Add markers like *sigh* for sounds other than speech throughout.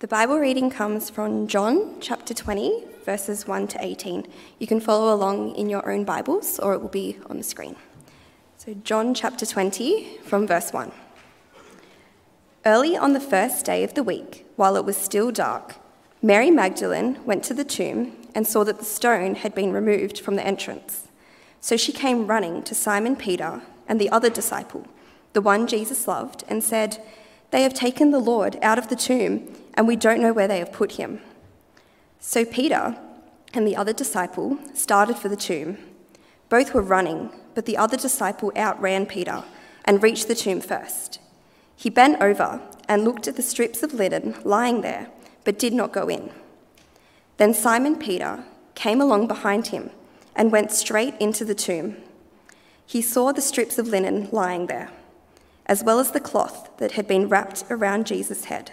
The Bible reading comes from John chapter 20, verses 1 to 18. You can follow along in your own Bibles or it will be on the screen. So, John chapter 20, from verse 1. Early on the first day of the week, while it was still dark, Mary Magdalene went to the tomb and saw that the stone had been removed from the entrance. So she came running to Simon Peter and the other disciple, the one Jesus loved, and said, They have taken the Lord out of the tomb and we don't know where they have put him. So Peter and the other disciple started for the tomb. Both were running, but the other disciple outran Peter and reached the tomb first. He bent over and looked at the strips of linen lying there, but did not go in. Then Simon Peter came along behind him and went straight into the tomb. He saw the strips of linen lying there, as well as the cloth that had been wrapped around Jesus' head.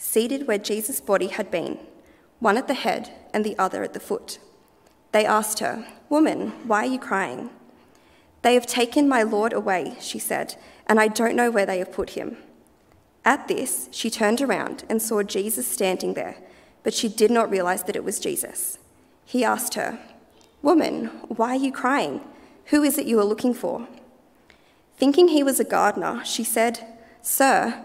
seated where Jesus' body had been, one at the head and the other at the foot. They asked her, Woman, why are you crying? They have taken my Lord away, she said, and I don't know where they have put him. At this, she turned around and saw Jesus standing there, but she did not realize that it was Jesus. He asked her, Woman, why are you crying? Who is it you are looking for? Thinking he was a gardener, she said, Sir,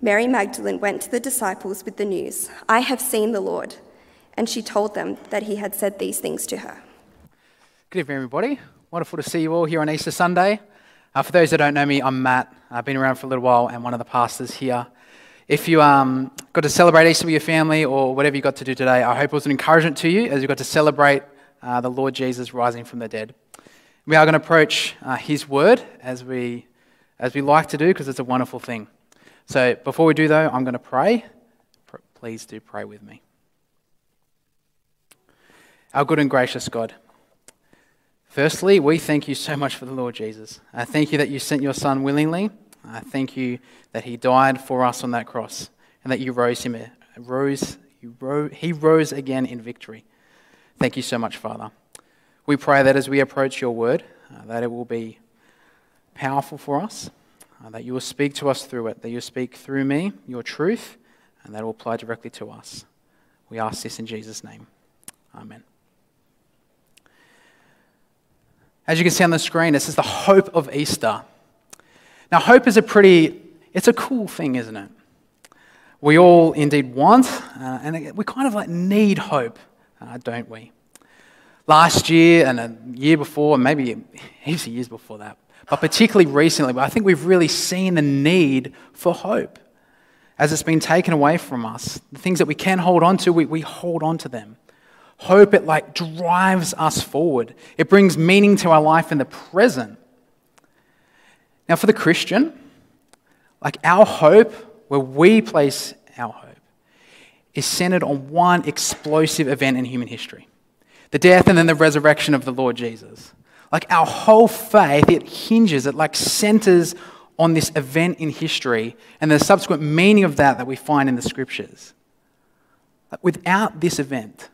Mary Magdalene went to the disciples with the news, I have seen the Lord. And she told them that he had said these things to her. Good evening, everybody. Wonderful to see you all here on Easter Sunday. Uh, for those that don't know me, I'm Matt. I've been around for a little while and one of the pastors here. If you um, got to celebrate Easter with your family or whatever you got to do today, I hope it was an encouragement to you as you got to celebrate uh, the Lord Jesus rising from the dead. We are going to approach uh, His Word as we, as we like to do because it's a wonderful thing. So before we do, though, I'm going to pray. Please do pray with me. Our good and gracious God. Firstly, we thank you so much for the Lord Jesus. I thank you that you sent your Son willingly. I thank you that he died for us on that cross and that you rose him, rose, you he rose again in victory. Thank you so much, Father. We pray that as we approach your word, uh, that it will be powerful for us, uh, that you will speak to us through it, that you speak through me your truth, and that will apply directly to us. We ask this in Jesus' name. Amen. As you can see on the screen, this is the hope of Easter. Now, hope is a pretty, it's a cool thing, isn't it? We all indeed want, uh, and we kind of like need hope, uh, don't we? Last year and a year before, and maybe heaps of years before that, but particularly recently, I think we've really seen the need for hope as it's been taken away from us. The things that we can hold on to, we, we hold on to them. Hope, it like drives us forward. It brings meaning to our life in the present. Now, for the Christian, like our hope, where we place our hope, is centered on one explosive event in human history the death and then the resurrection of the Lord Jesus. Like our whole faith, it hinges, it like centers on this event in history and the subsequent meaning of that that we find in the scriptures. Like without this event,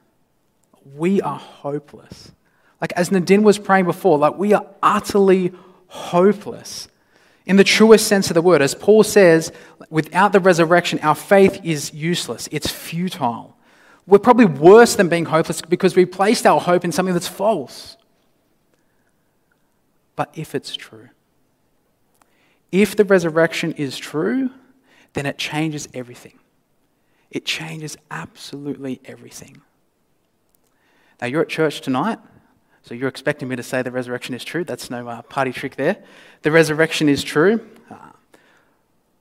we are hopeless. Like as Nadine was praying before, like we are utterly hopeless. In the truest sense of the word, as Paul says, without the resurrection, our faith is useless, it's futile. We're probably worse than being hopeless because we placed our hope in something that's false. But if it's true, if the resurrection is true, then it changes everything. It changes absolutely everything. Now, you're at church tonight, so you're expecting me to say the resurrection is true. That's no uh, party trick there. The resurrection is true. Uh,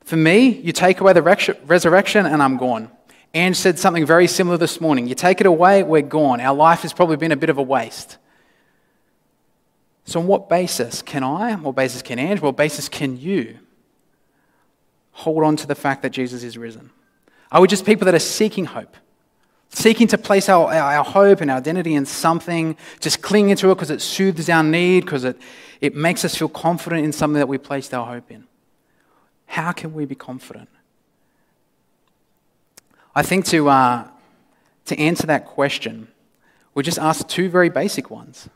for me, you take away the resurrection and I'm gone. Ange said something very similar this morning. You take it away, we're gone. Our life has probably been a bit of a waste. So, on what basis can I, what basis can Andrew, what basis can you hold on to the fact that Jesus is risen? Are we just people that are seeking hope? Seeking to place our, our hope and our identity in something, just clinging to it because it soothes our need, because it, it makes us feel confident in something that we placed our hope in. How can we be confident? I think to, uh, to answer that question, we just ask two very basic ones.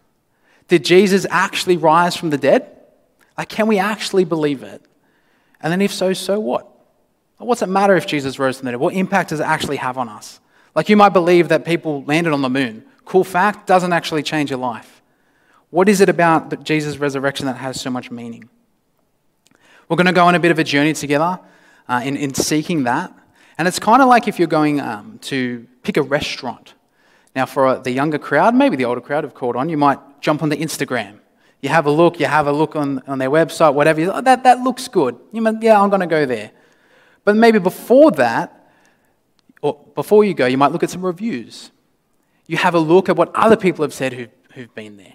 Did Jesus actually rise from the dead? Like, can we actually believe it? And then, if so, so what? What's it matter if Jesus rose from the dead? What impact does it actually have on us? Like, you might believe that people landed on the moon. Cool fact, doesn't actually change your life. What is it about Jesus' resurrection that has so much meaning? We're going to go on a bit of a journey together uh, in, in seeking that. And it's kind of like if you're going um, to pick a restaurant. Now, for the younger crowd, maybe the older crowd have caught on, you might jump on the Instagram. You have a look, you have a look on, on their website, whatever. Oh, that, that looks good. You might, yeah, I'm going to go there. But maybe before that, or before you go, you might look at some reviews. You have a look at what other people have said who've, who've been there.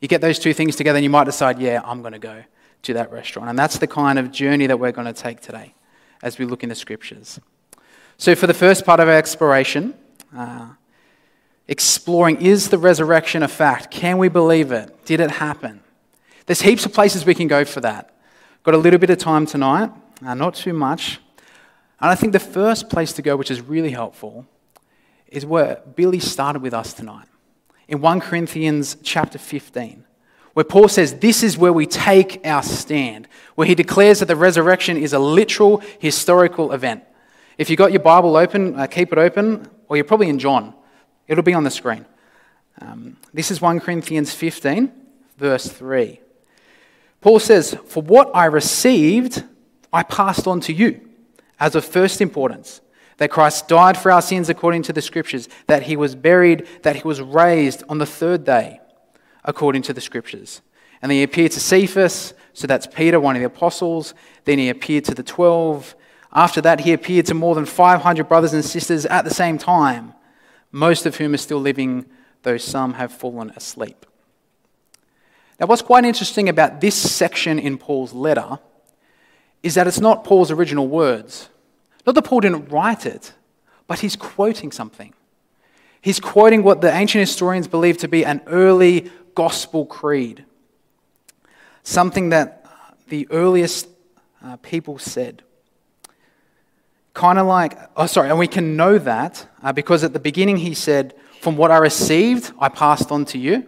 You get those two things together and you might decide, yeah, I'm going to go to that restaurant. And that's the kind of journey that we're going to take today as we look in the scriptures. So, for the first part of our exploration, uh, exploring is the resurrection a fact? Can we believe it? Did it happen? There's heaps of places we can go for that. Got a little bit of time tonight, uh, not too much. And I think the first place to go, which is really helpful, is where Billy started with us tonight. In 1 Corinthians chapter 15, where Paul says this is where we take our stand, where he declares that the resurrection is a literal historical event. If you've got your Bible open, uh, keep it open, or you're probably in John. It'll be on the screen. Um, this is 1 Corinthians 15, verse 3. Paul says, For what I received, I passed on to you as of first importance that Christ died for our sins according to the Scriptures, that he was buried, that he was raised on the third day according to the Scriptures. And he appeared to Cephas, so that's Peter, one of the apostles. Then he appeared to the twelve. After that, he appeared to more than 500 brothers and sisters at the same time most of whom are still living, though some have fallen asleep. Now, what's quite interesting about this section in Paul's letter is that it's not Paul's original words. Not that Paul didn't write it, but he's quoting something. He's quoting what the ancient historians believe to be an early gospel creed, something that the earliest uh, people said. Kind of like, oh, sorry, and we can know that uh, because at the beginning he said, From what I received, I passed on to you.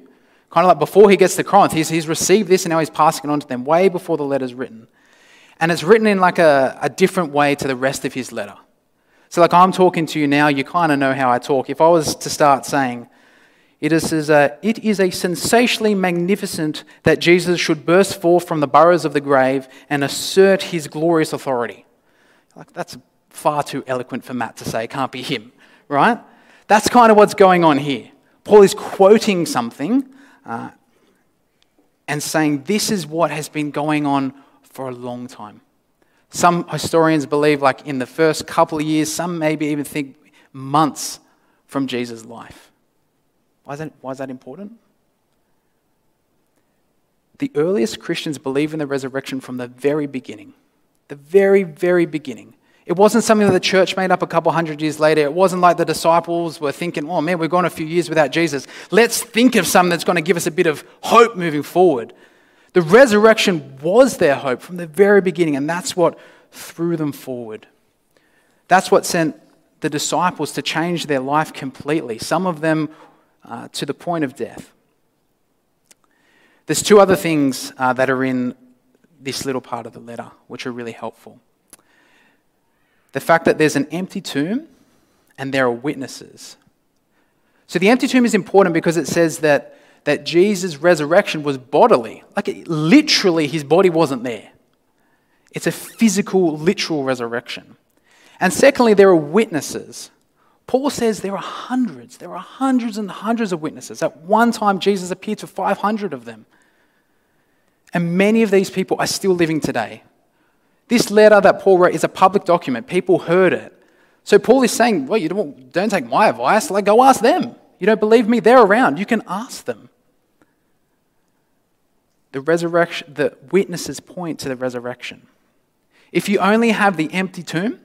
Kind of like before he gets to Corinth, he's, he's received this and now he's passing it on to them way before the letter's written. And it's written in like a, a different way to the rest of his letter. So, like I'm talking to you now, you kind of know how I talk. If I was to start saying, it is, a, it is a sensationally magnificent that Jesus should burst forth from the burrows of the grave and assert his glorious authority. Like, that's far too eloquent for Matt to say, it can't be him, right? That's kind of what's going on here. Paul is quoting something uh, and saying this is what has been going on for a long time. Some historians believe, like in the first couple of years, some maybe even think months from Jesus' life. Why is that, why is that important? The earliest Christians believe in the resurrection from the very beginning. The very, very beginning. It wasn't something that the church made up a couple hundred years later. It wasn't like the disciples were thinking, oh man, we've gone a few years without Jesus. Let's think of something that's going to give us a bit of hope moving forward. The resurrection was their hope from the very beginning, and that's what threw them forward. That's what sent the disciples to change their life completely, some of them uh, to the point of death. There's two other things uh, that are in this little part of the letter which are really helpful the fact that there's an empty tomb and there are witnesses. So the empty tomb is important because it says that, that Jesus' resurrection was bodily. Like it, literally, his body wasn't there. It's a physical, literal resurrection. And secondly, there are witnesses. Paul says there are hundreds, there are hundreds and hundreds of witnesses. At one time, Jesus appeared to 500 of them. And many of these people are still living today. This letter that Paul wrote is a public document. People heard it. So Paul is saying, well, you don't, don't take my advice. Like, go ask them. You don't believe me? They're around. You can ask them. The resurrection, the witnesses point to the resurrection. If you only have the empty tomb,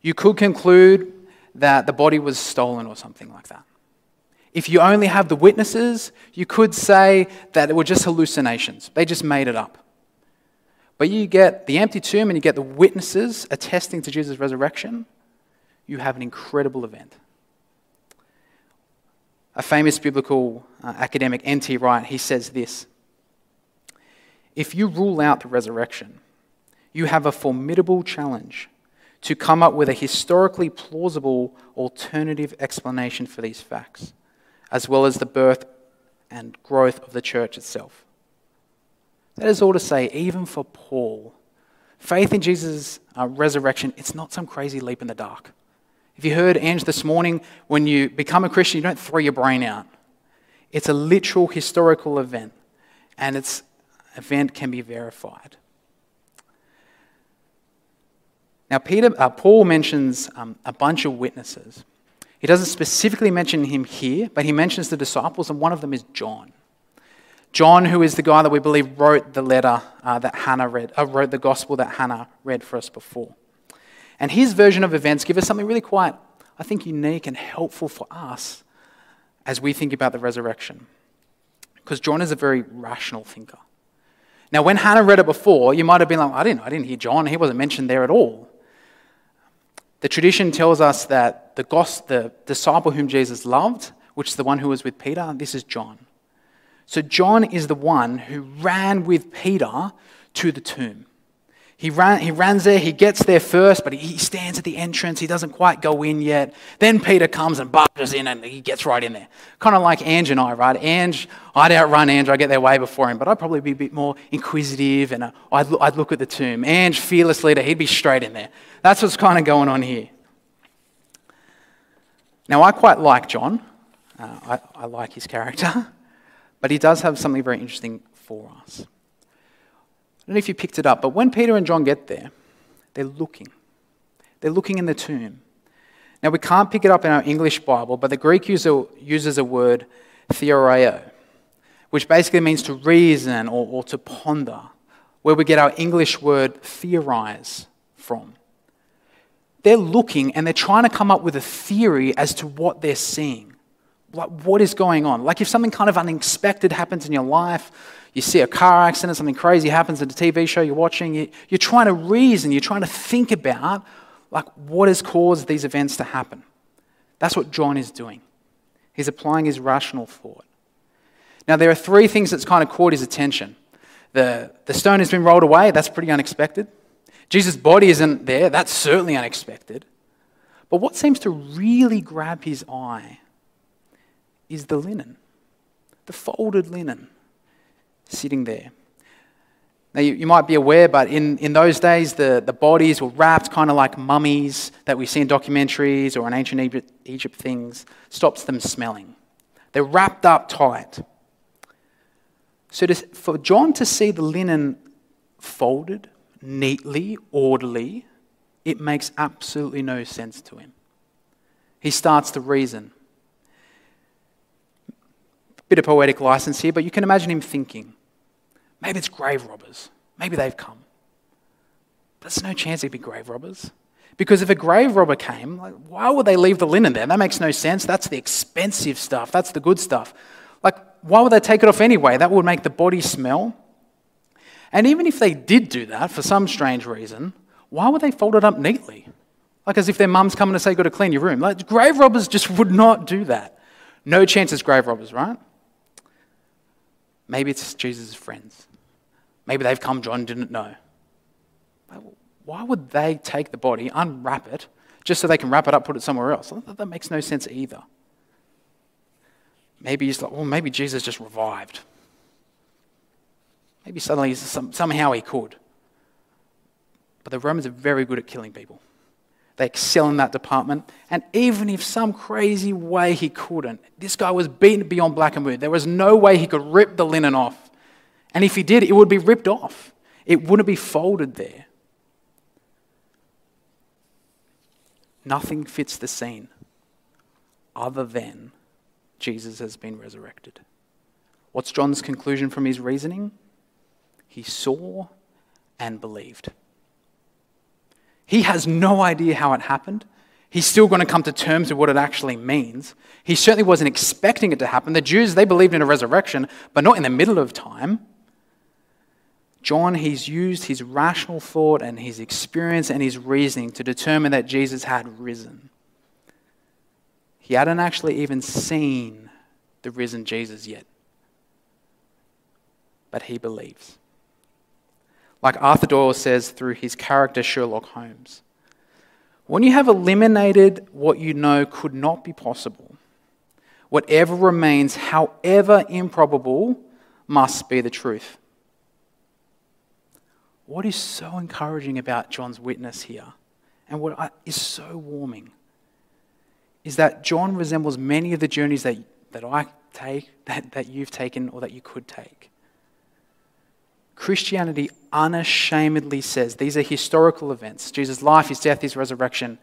you could conclude that the body was stolen or something like that. If you only have the witnesses, you could say that it were just hallucinations. They just made it up. But you get the empty tomb and you get the witnesses attesting to Jesus' resurrection, you have an incredible event. A famous biblical uh, academic, N.T. Wright, he says this If you rule out the resurrection, you have a formidable challenge to come up with a historically plausible alternative explanation for these facts, as well as the birth and growth of the church itself. That is all to say, even for Paul, faith in Jesus' uh, resurrection, it's not some crazy leap in the dark. If you heard Ange this morning, when you become a Christian, you don't throw your brain out. It's a literal historical event, and its event can be verified. Now, Peter, uh, Paul mentions um, a bunch of witnesses. He doesn't specifically mention him here, but he mentions the disciples, and one of them is John. John, who is the guy that we believe wrote the letter uh, that Hannah read, uh, wrote the gospel that Hannah read for us before. And his version of events give us something really quite, I think, unique and helpful for us as we think about the resurrection. Because John is a very rational thinker. Now, when Hannah read it before, you might have been like, I didn't, I didn't hear John. He wasn't mentioned there at all. The tradition tells us that the, gospel, the disciple whom Jesus loved, which is the one who was with Peter, this is John. So John is the one who ran with Peter to the tomb. He, ran, he runs there, he gets there first, but he stands at the entrance. He doesn't quite go in yet. Then Peter comes and barges in and he gets right in there. Kind of like Ange and I, right? Ange, I'd outrun Ange, I'd get there way before him, but I'd probably be a bit more inquisitive and uh, I'd, I'd look at the tomb. Ange, fearless leader, he'd be straight in there. That's what's kind of going on here. Now, I quite like John, uh, I, I like his character, *laughs* but he does have something very interesting for us I don't know if you picked it up, but when Peter and John get there, they're looking. They're looking in the tomb. Now, we can't pick it up in our English Bible, but the Greek user uses a word, theoreo, which basically means to reason or, or to ponder, where we get our English word theorize from. They're looking and they're trying to come up with a theory as to what they're seeing. Like, what is going on? Like, if something kind of unexpected happens in your life, you see a car accident, something crazy happens at a TV show you're watching, you, you're trying to reason, you're trying to think about like what has caused these events to happen. That's what John is doing. He's applying his rational thought. Now, there are three things that's kind of caught his attention. The, the stone has been rolled away, that's pretty unexpected. Jesus' body isn't there, that's certainly unexpected. But what seems to really grab his eye is the linen, the folded linen sitting there. Now, you, you, might be aware, but in, in those days, the, the bodies were wrapped kind of like mummies that we see in documentaries or in ancient Egypt, Egypt things, stops them smelling. They're wrapped up tight. So, to, for John to see the linen folded, neatly, orderly, it makes absolutely no sense to him. He starts to reason. Bit of poetic license here, but you can imagine him thinking Maybe it's grave robbers. Maybe they've come. But there's no chance they'd be grave robbers. Because if a grave robber came, like, why would they leave the linen there? That makes no sense. That's the expensive stuff. That's the good stuff. Like, why would they take it off anyway? That would make the body smell. And even if they did do that for some strange reason, why would they fold it up neatly? Like as if their mum's coming to say, You've got to clean your room. Like, grave robbers just would not do that. No chance it's grave robbers, right? Maybe it's Jesus' friends. Maybe they've come, John didn't know. But Why would they take the body, unwrap it, just so they can wrap it up, put it somewhere else? That makes no sense either. Maybe he's like, well, maybe Jesus just revived. Maybe suddenly some, somehow he could. But the Romans are very good at killing people. They excel in that department. And even if some crazy way he couldn't, this guy was beaten beyond black and blue. There was no way he could rip the linen off. And if he did, it would be ripped off, it wouldn't be folded there. Nothing fits the scene other than Jesus has been resurrected. What's John's conclusion from his reasoning? He saw and believed. He has no idea how it happened. He's still going to come to terms with what it actually means. He certainly wasn't expecting it to happen. The Jews, they believed in a resurrection, but not in the middle of time. John, he's used his rational thought and his experience and his reasoning to determine that Jesus had risen. He hadn't actually even seen the risen Jesus yet, but he believes like Arthur Doyle says through his character Sherlock Holmes. When you have eliminated what you know could not be possible, whatever remains, however improbable, must be the truth. What is so encouraging about John's witness here, and what is so warming, is that John resembles many of the journeys that, that I take, that, that you've taken, or that you could take. Christianity unashamedly says these are historical events Jesus' life, his death, his resurrection.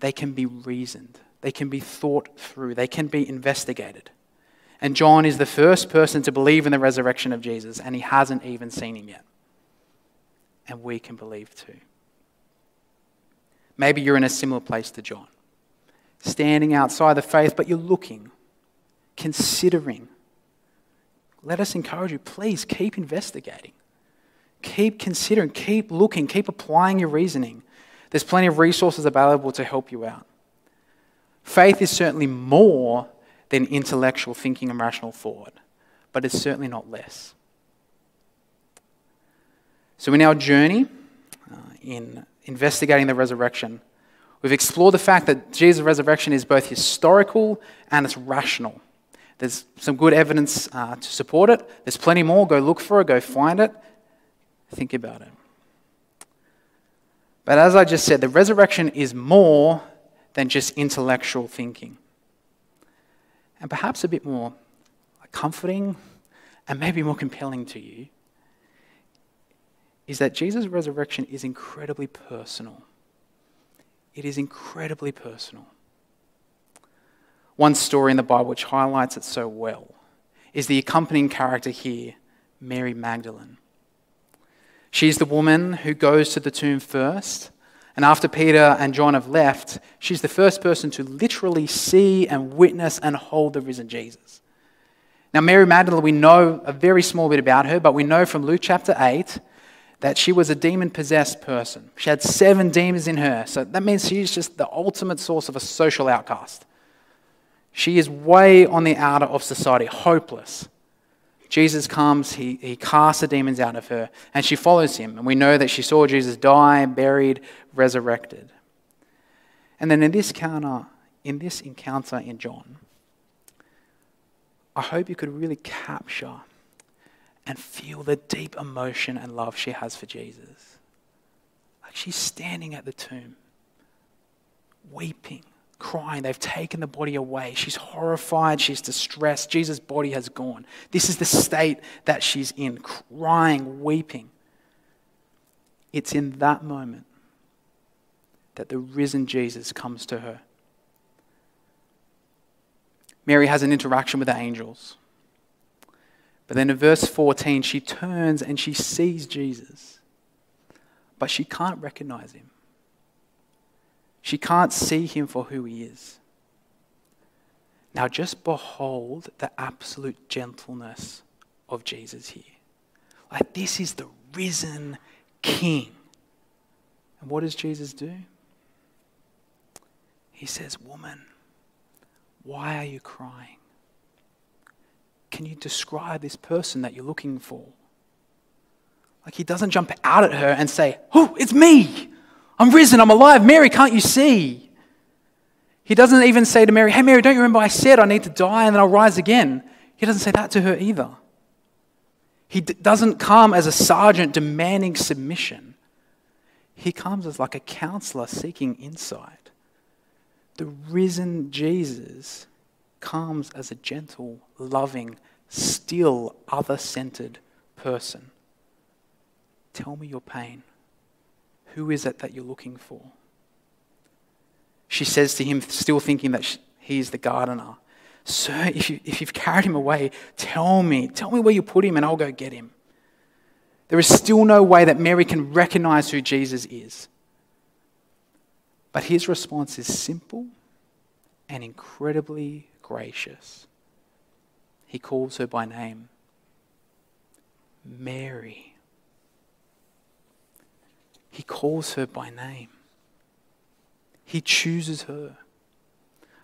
They can be reasoned, they can be thought through, they can be investigated. And John is the first person to believe in the resurrection of Jesus, and he hasn't even seen him yet. And we can believe too. Maybe you're in a similar place to John, standing outside the faith, but you're looking, considering, let us encourage you, please keep investigating. Keep considering, keep looking, keep applying your reasoning. There's plenty of resources available to help you out. Faith is certainly more than intellectual thinking and rational thought, but it's certainly not less. So, in our journey uh, in investigating the resurrection, we've explored the fact that Jesus' resurrection is both historical and it's rational. There's some good evidence uh, to support it. There's plenty more. Go look for it, go find it. Think about it. But as I just said, the resurrection is more than just intellectual thinking. And perhaps a bit more comforting and maybe more compelling to you is that Jesus' resurrection is incredibly personal. It is incredibly personal. One story in the Bible which highlights it so well is the accompanying character here, Mary Magdalene. She's the woman who goes to the tomb first, and after Peter and John have left, she's the first person to literally see and witness and hold the risen Jesus. Now, Mary Magdalene, we know a very small bit about her, but we know from Luke chapter 8 that she was a demon possessed person. She had seven demons in her, so that means she's just the ultimate source of a social outcast. She is way on the outer of society, hopeless. Jesus comes, he, he casts the demons out of her, and she follows him. And we know that she saw Jesus die, buried, resurrected. And then in this encounter, in this encounter in John, I hope you could really capture and feel the deep emotion and love she has for Jesus. Like she's standing at the tomb, weeping, crying. They've taken the body away. She's horrified. She's distressed. Jesus' body has gone. This is the state that she's in, crying, weeping. It's in that moment that the risen Jesus comes to her. Mary has an interaction with the angels. But then in verse 14, she turns and she sees Jesus, but she can't recognize him. She can't see him for who he is. Now, just behold the absolute gentleness of Jesus here. Like, this is the risen King. And what does Jesus do? He says, Woman, why are you crying? Can you describe this person that you're looking for? Like, he doesn't jump out at her and say, Oh, it's me. I'm risen, I'm alive. Mary, can't you see? He doesn't even say to Mary, Hey, Mary, don't you remember I said I need to die and then I'll rise again? He doesn't say that to her either. He d- doesn't come as a sergeant demanding submission. He comes as like a counselor seeking insight. The risen Jesus comes as a gentle, loving, still other centered person. Tell me your pain. Who is it that you're looking for? She says to him, still thinking that he is the gardener, Sir, if, you, if you've carried him away, tell me. Tell me where you put him and I'll go get him. There is still no way that Mary can recognize who Jesus is. But his response is simple and incredibly gracious. He calls her by name Mary. He calls her by name. He chooses her,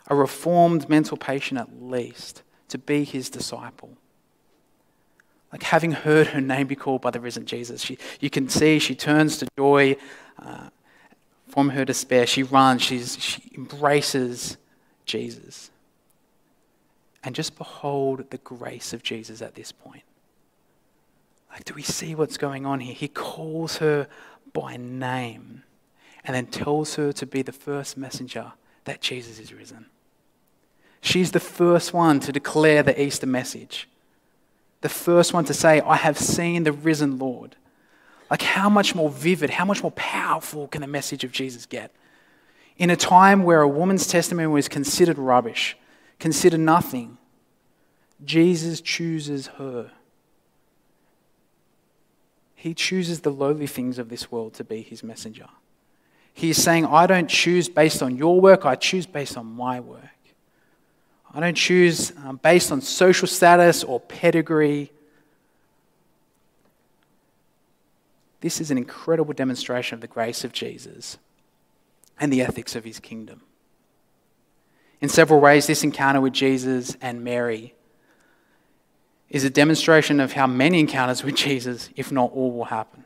a reformed mental patient at least, to be his disciple. Like having heard her name be called by the risen Jesus, she, you can see she turns to joy uh, from her despair. She runs, she's, she embraces Jesus. And just behold the grace of Jesus at this point. Like, do we see what's going on here? He calls her by name and then tells her to be the first messenger that Jesus is risen. She's the first one to declare the Easter message, the first one to say, I have seen the risen Lord. Like, how much more vivid, how much more powerful can the message of Jesus get? In a time where a woman's testimony was considered rubbish, considered nothing, Jesus chooses her. He chooses the lowly things of this world to be his messenger. He is saying, I don't choose based on your work, I choose based on my work. I don't choose um, based on social status or pedigree. This is an incredible demonstration of the grace of Jesus and the ethics of his kingdom. In several ways, this encounter with Jesus and Mary is a demonstration of how many encounters with Jesus, if not all, will happen.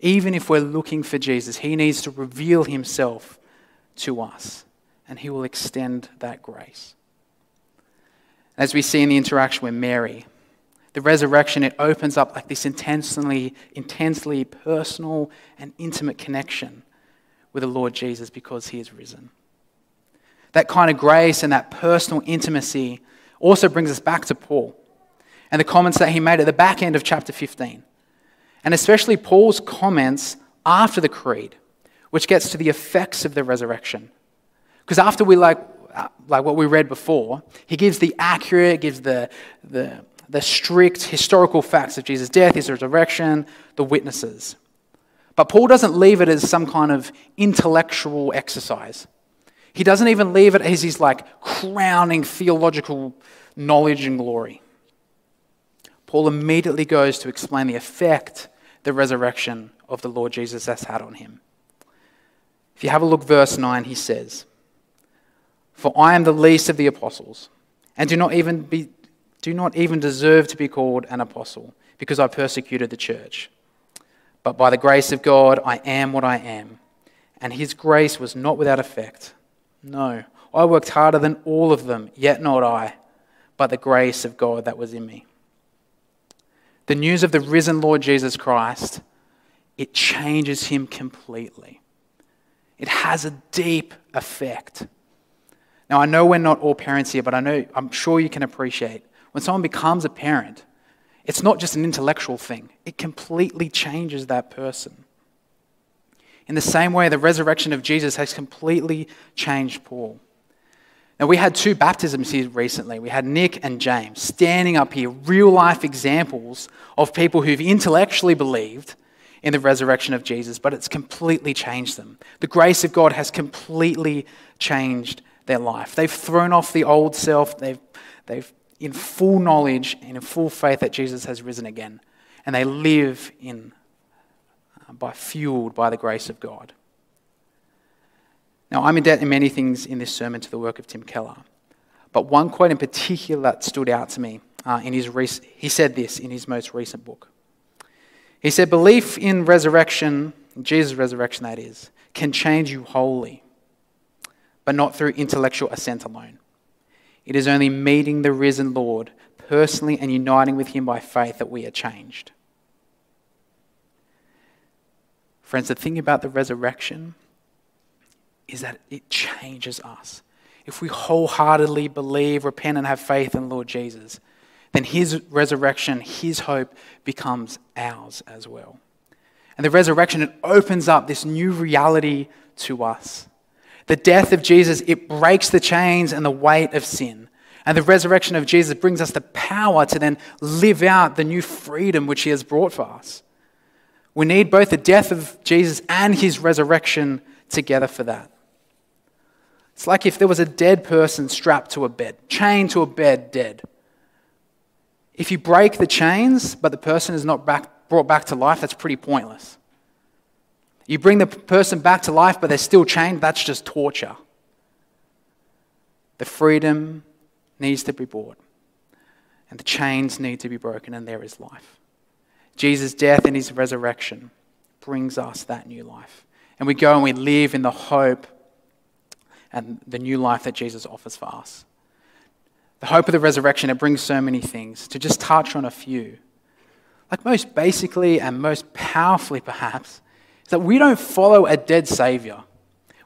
Even if we're looking for Jesus, he needs to reveal himself to us, and he will extend that grace. As we see in the interaction with Mary, the resurrection, it opens up like this intensely, intensely personal and intimate connection with the Lord Jesus because he is risen. That kind of grace and that personal intimacy also brings us back to Paul and the comments that he made at the back end of chapter 15 and especially Paul's comments after the creed, which gets to the effects of the resurrection. Because after we like, uh, like what we read before, he gives the accurate, gives the, the, the strict historical facts of Jesus' death, his resurrection, the witnesses. But Paul doesn't leave it as some kind of intellectual exercise. He doesn't even leave it as his like crowning theological knowledge and glory. Paul immediately goes to explain the effect the resurrection of the Lord Jesus has had on him. If you have a look, verse 9, he says, For I am the least of the apostles, and do not even, be, do not even deserve to be called an apostle, because I persecuted the church. But by the grace of God, I am what I am. And his grace was not without effect. No, I worked harder than all of them, yet not I, but the grace of God that was in me the news of the risen Lord Jesus Christ, it changes him completely. It has a deep effect. Now, I know we're not all parents here, but I know, I'm sure you can appreciate when someone becomes a parent, it's not just an intellectual thing, it completely changes that person. In the same way, the resurrection of Jesus has completely changed Paul. Now, we had two baptisms here recently. We had Nick and James standing up here, real life examples of people who've intellectually believed in the resurrection of Jesus, but it's completely changed them. The grace of God has completely changed their life. They've thrown off the old self, they've, they've in full knowledge and in full faith that Jesus has risen again, and they live in, uh, by fueled by the grace of God. Now, I'm in debt in many things in this sermon to the work of Tim Keller, but one quote in particular that stood out to me. Uh, in his rec- he said this in his most recent book. He said, Belief in resurrection, Jesus' resurrection, that is, can change you wholly, but not through intellectual assent alone. It is only meeting the risen Lord personally and uniting with him by faith that we are changed. Friends, the thing about the resurrection is that it changes us. If we wholeheartedly believe, repent, and have faith in Lord Jesus, then his resurrection, his hope becomes ours as well. And the resurrection, it opens up this new reality to us. The death of Jesus, it breaks the chains and the weight of sin. And the resurrection of Jesus brings us the power to then live out the new freedom which he has brought for us. We need both the death of Jesus and his resurrection together for that. It's like if there was a dead person strapped to a bed, chained to a bed, dead. If you break the chains, but the person is not back, brought back to life, that's pretty pointless. You bring the person back to life, but they're still chained, that's just torture. The freedom needs to be brought, and the chains need to be broken, and there is life. Jesus' death and his resurrection brings us that new life. And we go and we live in the hope and the new life that Jesus offers for us. The hope of the resurrection, it brings so many things. To just touch on a few, like most basically and most powerfully, perhaps, is that we don't follow a dead Savior.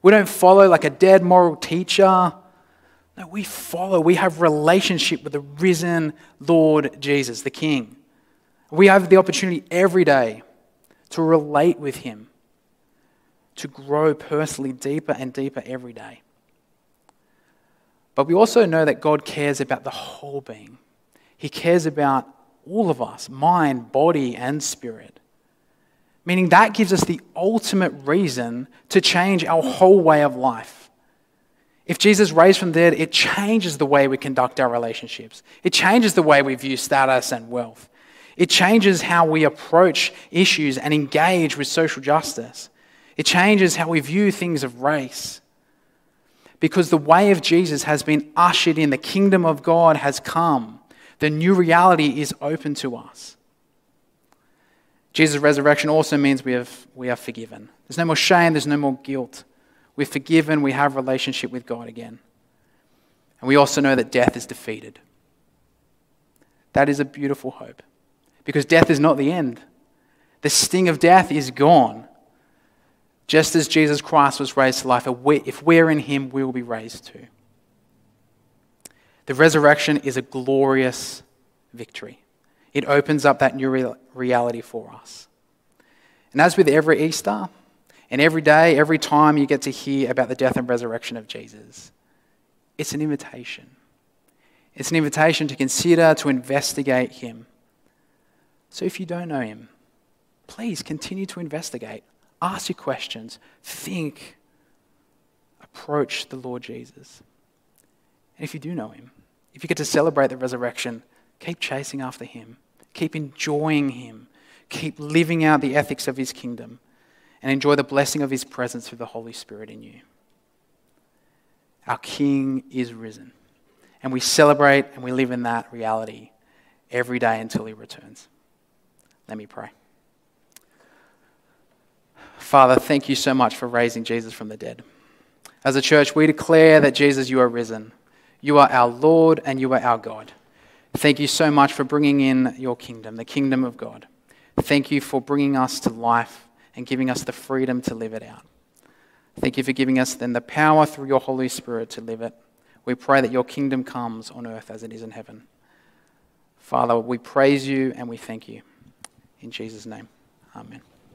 We don't follow like a dead moral teacher. No, we follow, we have relationship with the risen Lord Jesus, the King. We have the opportunity every day to relate with Him, to grow personally deeper and deeper every day. But we also know that God cares about the whole being. He cares about all of us mind, body, and spirit. Meaning that gives us the ultimate reason to change our whole way of life. If Jesus raised from the dead, it changes the way we conduct our relationships. It changes the way we view status and wealth. It changes how we approach issues and engage with social justice. It changes how we view things of race because the way of Jesus has been ushered in. The kingdom of God has come. The new reality is open to us. Jesus' resurrection also means we, have, we are forgiven. There's no more shame, there's no more guilt. We're forgiven, we have relationship with God again. And we also know that death is defeated. That is a beautiful hope. Because death is not the end. The sting of death is gone. Just as Jesus Christ was raised to life, if we're in him, we will be raised too. The resurrection is a glorious victory. It opens up that new reality for us. And as with every Easter, and every day, every time you get to hear about the death and resurrection of Jesus, it's an invitation. It's an invitation to consider, to investigate Him. So if you don't know Him, please continue to investigate. Ask your questions. Think. Approach the Lord Jesus. And if you do know him, if you get to celebrate the resurrection, keep chasing after him. Keep enjoying him. Keep living out the ethics of his kingdom and enjoy the blessing of his presence through the Holy Spirit in you. Our King is risen. And we celebrate and we live in that reality every day until he returns. Let me pray. Father, thank you so much for raising Jesus from the dead. As a church, we declare that Jesus, you are risen. You are our Lord and you are our God. Thank you so much for bringing in your kingdom, the kingdom of God. Thank you for bringing us to life and giving us the freedom to live it out. Thank you for giving us then the power through your Holy Spirit to live it. We pray that your kingdom comes on earth as it is in heaven. Father, we praise you and we thank you. In Jesus' name, amen.